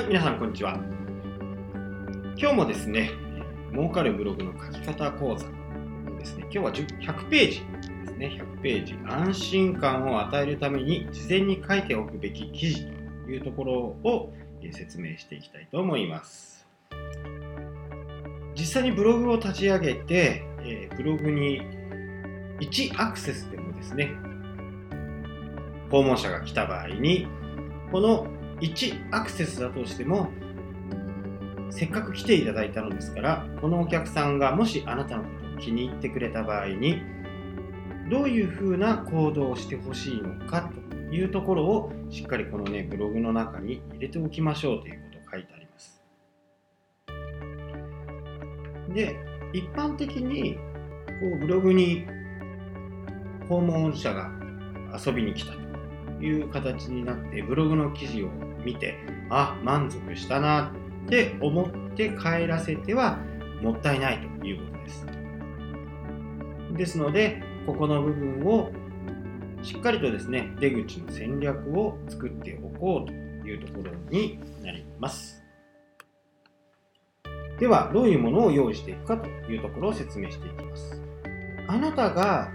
い皆さんこんにちは。今日もですね、儲かるブログの書き方講座ですね、今日は100ページですね、100ページ、安心感を与えるために事前に書いておくべき記事というところを説明していきたいと思います。実際にブログを立ち上げて、ブログに1アクセスでもですね、訪問者が来た場合に、この1アクセスだとしてもせっかく来ていただいたのですからこのお客さんがもしあなたのことを気に入ってくれた場合にどういうふうな行動をしてほしいのかというところをしっかりこのねブログの中に入れておきましょうということを書いてあります。で一般的にこうブログに訪問者が遊びに来たという形になってブログの記事を見てあ満足したなって思って帰らせてはもったいないということです。ですのでここの部分をしっかりとですね出口の戦略を作っておこうというところになります。ではどういうものを用意していくかというところを説明していきます。あなたが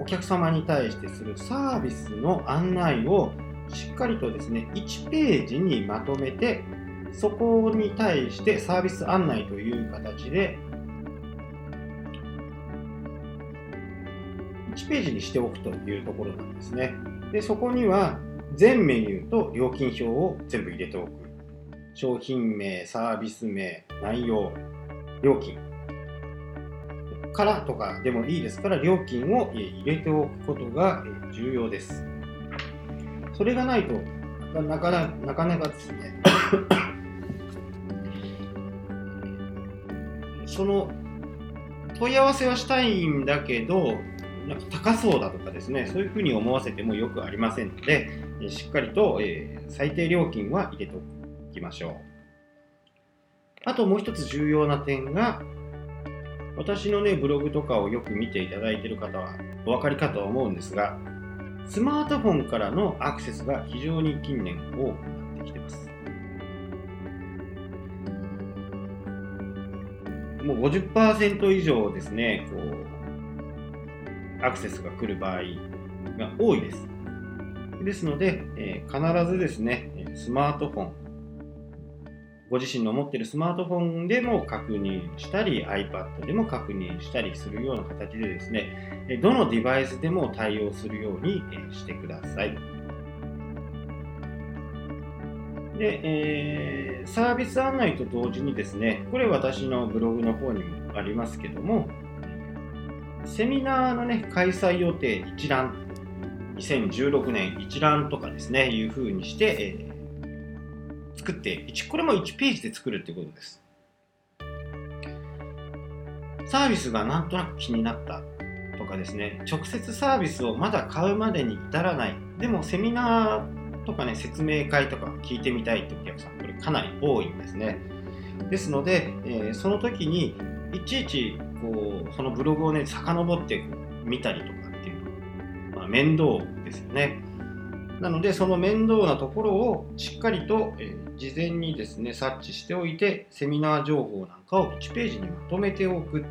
お客様に対してするサービスの案内をしっかりとですね、1ページにまとめて、そこに対してサービス案内という形で、1ページにしておくというところなんですね。で、そこには全メニューと料金表を全部入れておく。商品名、サービス名、内容、料金。からとかでもいいですから、料金を入れておくことが重要です。それがないとなかななかなかですね。その問い合わせはしたいんだけどなんか高そうだとかですねそういうふうに思わせてもよくありませんのでしっかりと、え、最低料金は入れておきましょう。あともう一つ重要な点が私のねブログとかをよく見ていただいている方はお分かりかと思うんですがスマートフォンからのアクセスが非常に近年多くなってきてます。もう50%以上ですね、こう、アクセスが来る場合が多いです。ですので、えー、必ずですね、スマートフォン、ご自身の持っているスマートフォンでも確認したり iPad でも確認したりするような形でですねどのデバイスでも対応するようにしてください。で、えー、サービス案内と同時にですねこれ私のブログの方にもありますけどもセミナーのね開催予定一覧2016年一覧とかですねいうふうにして、えー作って1、これも1ページで作るってことです。サービスがなんとなく気になったとかですね、直接サービスをまだ買うまでに至らない、でもセミナーとかね、説明会とか聞いてみたいってお客さん、これかなり多いんですね。ですので、えー、その時にいちいちこうそのブログをね、遡って見たりとかっていうのは、まあ、面倒ですよね。なので、その面倒なところをしっかりと、え、事前にですね、察知しておいて、セミナー情報なんかを1ページにまとめておく。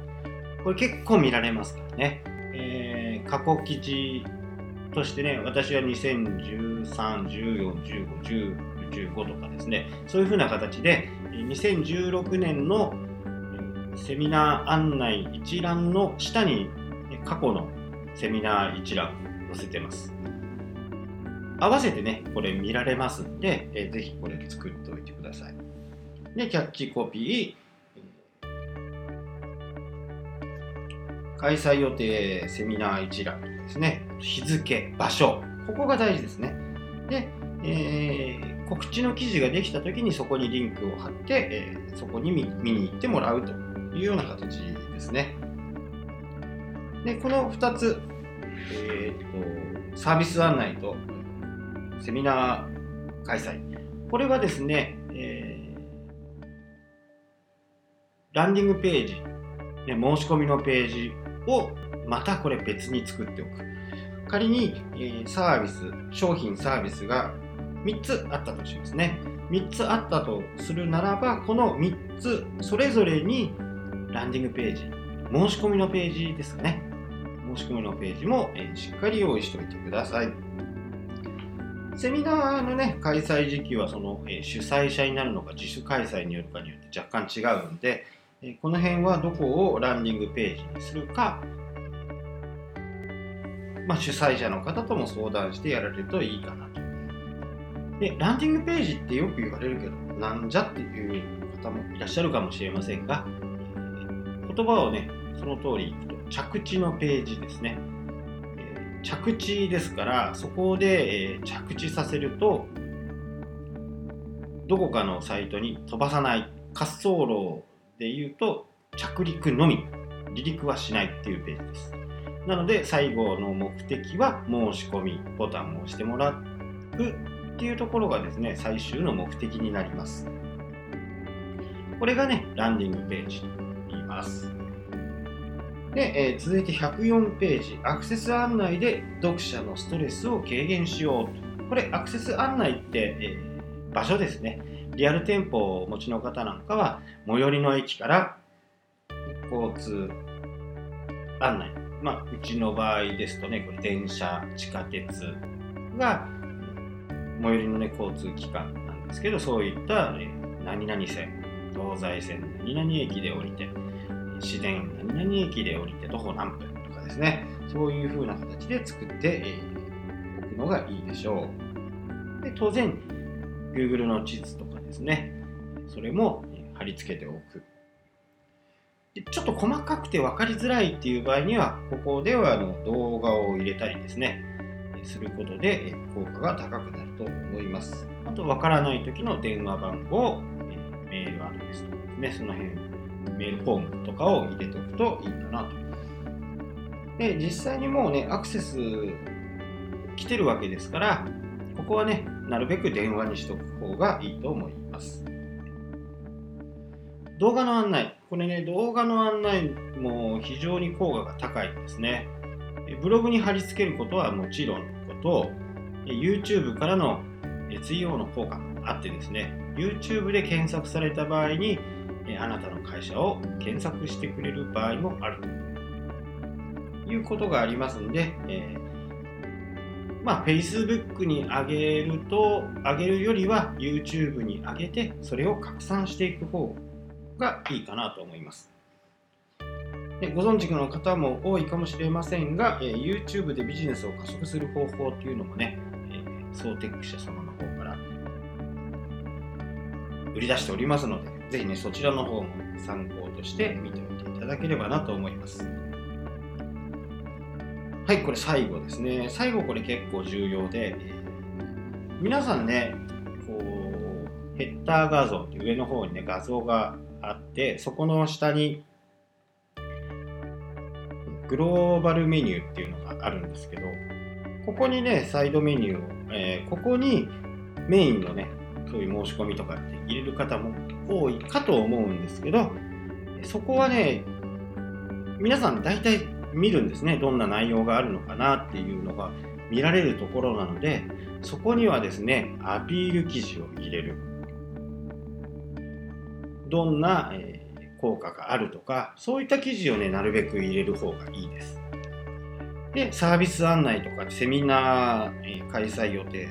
これ結構見られますからね。えー、過去記事としてね、私は2013、14、15、10、15とかですね、そういうふうな形で、2016年のセミナー案内一覧の下に過去のセミナー一覧載せてます。合わせてね、これ見られますんで、えー、ぜひこれ作っておいてください。で、キャッチコピー、開催予定セミナー一覧ですね、日付、場所、ここが大事ですね。で、えー、告知の記事ができたときにそこにリンクを貼って、えー、そこに見に行ってもらうというような形ですね。で、この2つ、えーと、サービス案内とセミナー開催。これはですね、えー、ランディングページ、ね、申し込みのページをまたこれ別に作っておく。仮に、えー、サービス、商品サービスが3つあったとしますね。3つあったとするならばこの3つそれぞれにランディングページ申し込みのページですかね申し込みのページも、えしっかり用意しておいてくださいセミナーのね開催時期はその、え主催者になるのか自主開催によるかによって若干違うので、えこの辺はどこをランディングページにするかまあ、主催者の方とも相談してやられるといいかなと。で、ランディングページってよく言われるけど、なんじゃっていう方もいらっしゃるかもしれませんが、言葉をね、その通りいくと、着地のページですね。着地ですから、そこで着地させると、どこかのサイトに飛ばさない、滑走路で言うと、着陸のみ、離陸はしないっていうページです。なので最後の目的は申し込みボタンを押してもらうっていうところがですね最終の目的になりますこれがねランディングページと言いますで、えー、続いて104ページ。アクセス案内で読者のストレスを軽減しようと。これアクセス案内って、えー、場所ですね。リアル店舗をお持ちの方なんかは最寄りの駅から交通案内。まあ、うちの場合ですとね、これ電車、地下鉄が最寄りの、ね、交通機関なんですけど、そういった、ね、何々線、東西線何々駅で降りて、市電何々駅で降りて徒歩何分とかですね、そういう風な形で作って、おくのがいいでしょう。で当然、Google の地図とかですね、それも貼り付けておく。ちょっと細かくて分かりづらいっていう場合には、ここではあの動画を入れたりですね、することで効果が高くなると思います。あと、分からない時の電話番号、メールアドレスとかですね、その辺、メールフォームとかを入れておくといいかなと。で、実際にもうね、アクセス来てるわけですから、ここはね、なるべく電話にしとく方がいいと思います。動画の案内。これね、動画の案内も非常に効果が高いんですね。ブログに貼り付けることはもちろんのこと、YouTube からの SEO の効果もあってですね、YouTube で検索された場合に、あなたの会社を検索してくれる場合もあるということがありますので、えー、まあ、Facebook に上げると、上げるよりは YouTube に上げて、それを拡散していく方がいいかなと思います。でご存知の方も多いかもしれませんが、えー、YouTube でビジネスを加速する方法っていうのもね、えー、ソーテック社様の方から売り出しておりますので、ぜひね、そちらの方も参考として見ておいていただければなと思います。はい、これ最後ですね。最後これ結構重要で、えー、皆さんね、こう、ヘッダー画像って上の方にね、画像があってそこの下にグローバルメニューっていうのがあるんですけどここにねサイドメニューを、えー、ここにメインのねそういう申し込みとかって入れる方も多いかと思うんですけどそこはね皆さん大体見るんですねどんな内容があるのかなっていうのが見られるところなのでそこにはですねアピール記事を入れるどんな、え効果があるとかそういった記事をねなるべく入れる方がいいです。でサービス案内とかセミナー、開催予定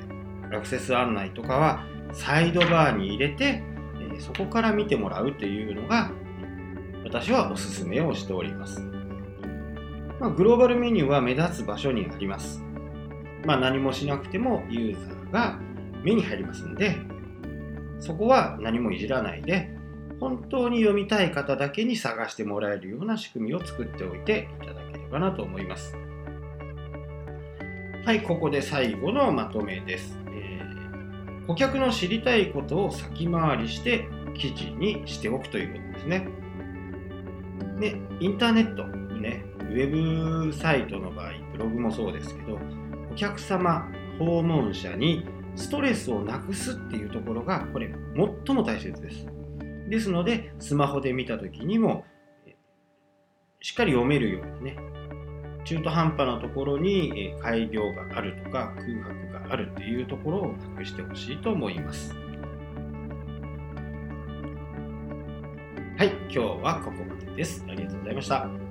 アクセス案内とかはサイドバーに入れて、そこから見てもらうというのが私はおすすめをしております。まあ、グローバルメニューは目立つ場所にあります。まあ、何もしなくてもユーザーが目に入りますんで、そこは何もいじらないで、本当に読みたい方だけに探してもらえるような仕組みを作っておいていただければなと思います。はい、ここで最後のまとめです。えー、顧客の知りたいことを先回りして記事にしておくということですね。で、インターネット、ね、ウェブサイトの場合、ブログもそうですけど、お客様、訪問者にストレスをなくすっていうところが、これ、最も大切です。ですので、スマホで見たときにも、しっかり読めるようにね、中途半端なところに開業があるとか空白があるっていうところを隠してほしいと思います。はい、今日はここまでです。ありがとうございました。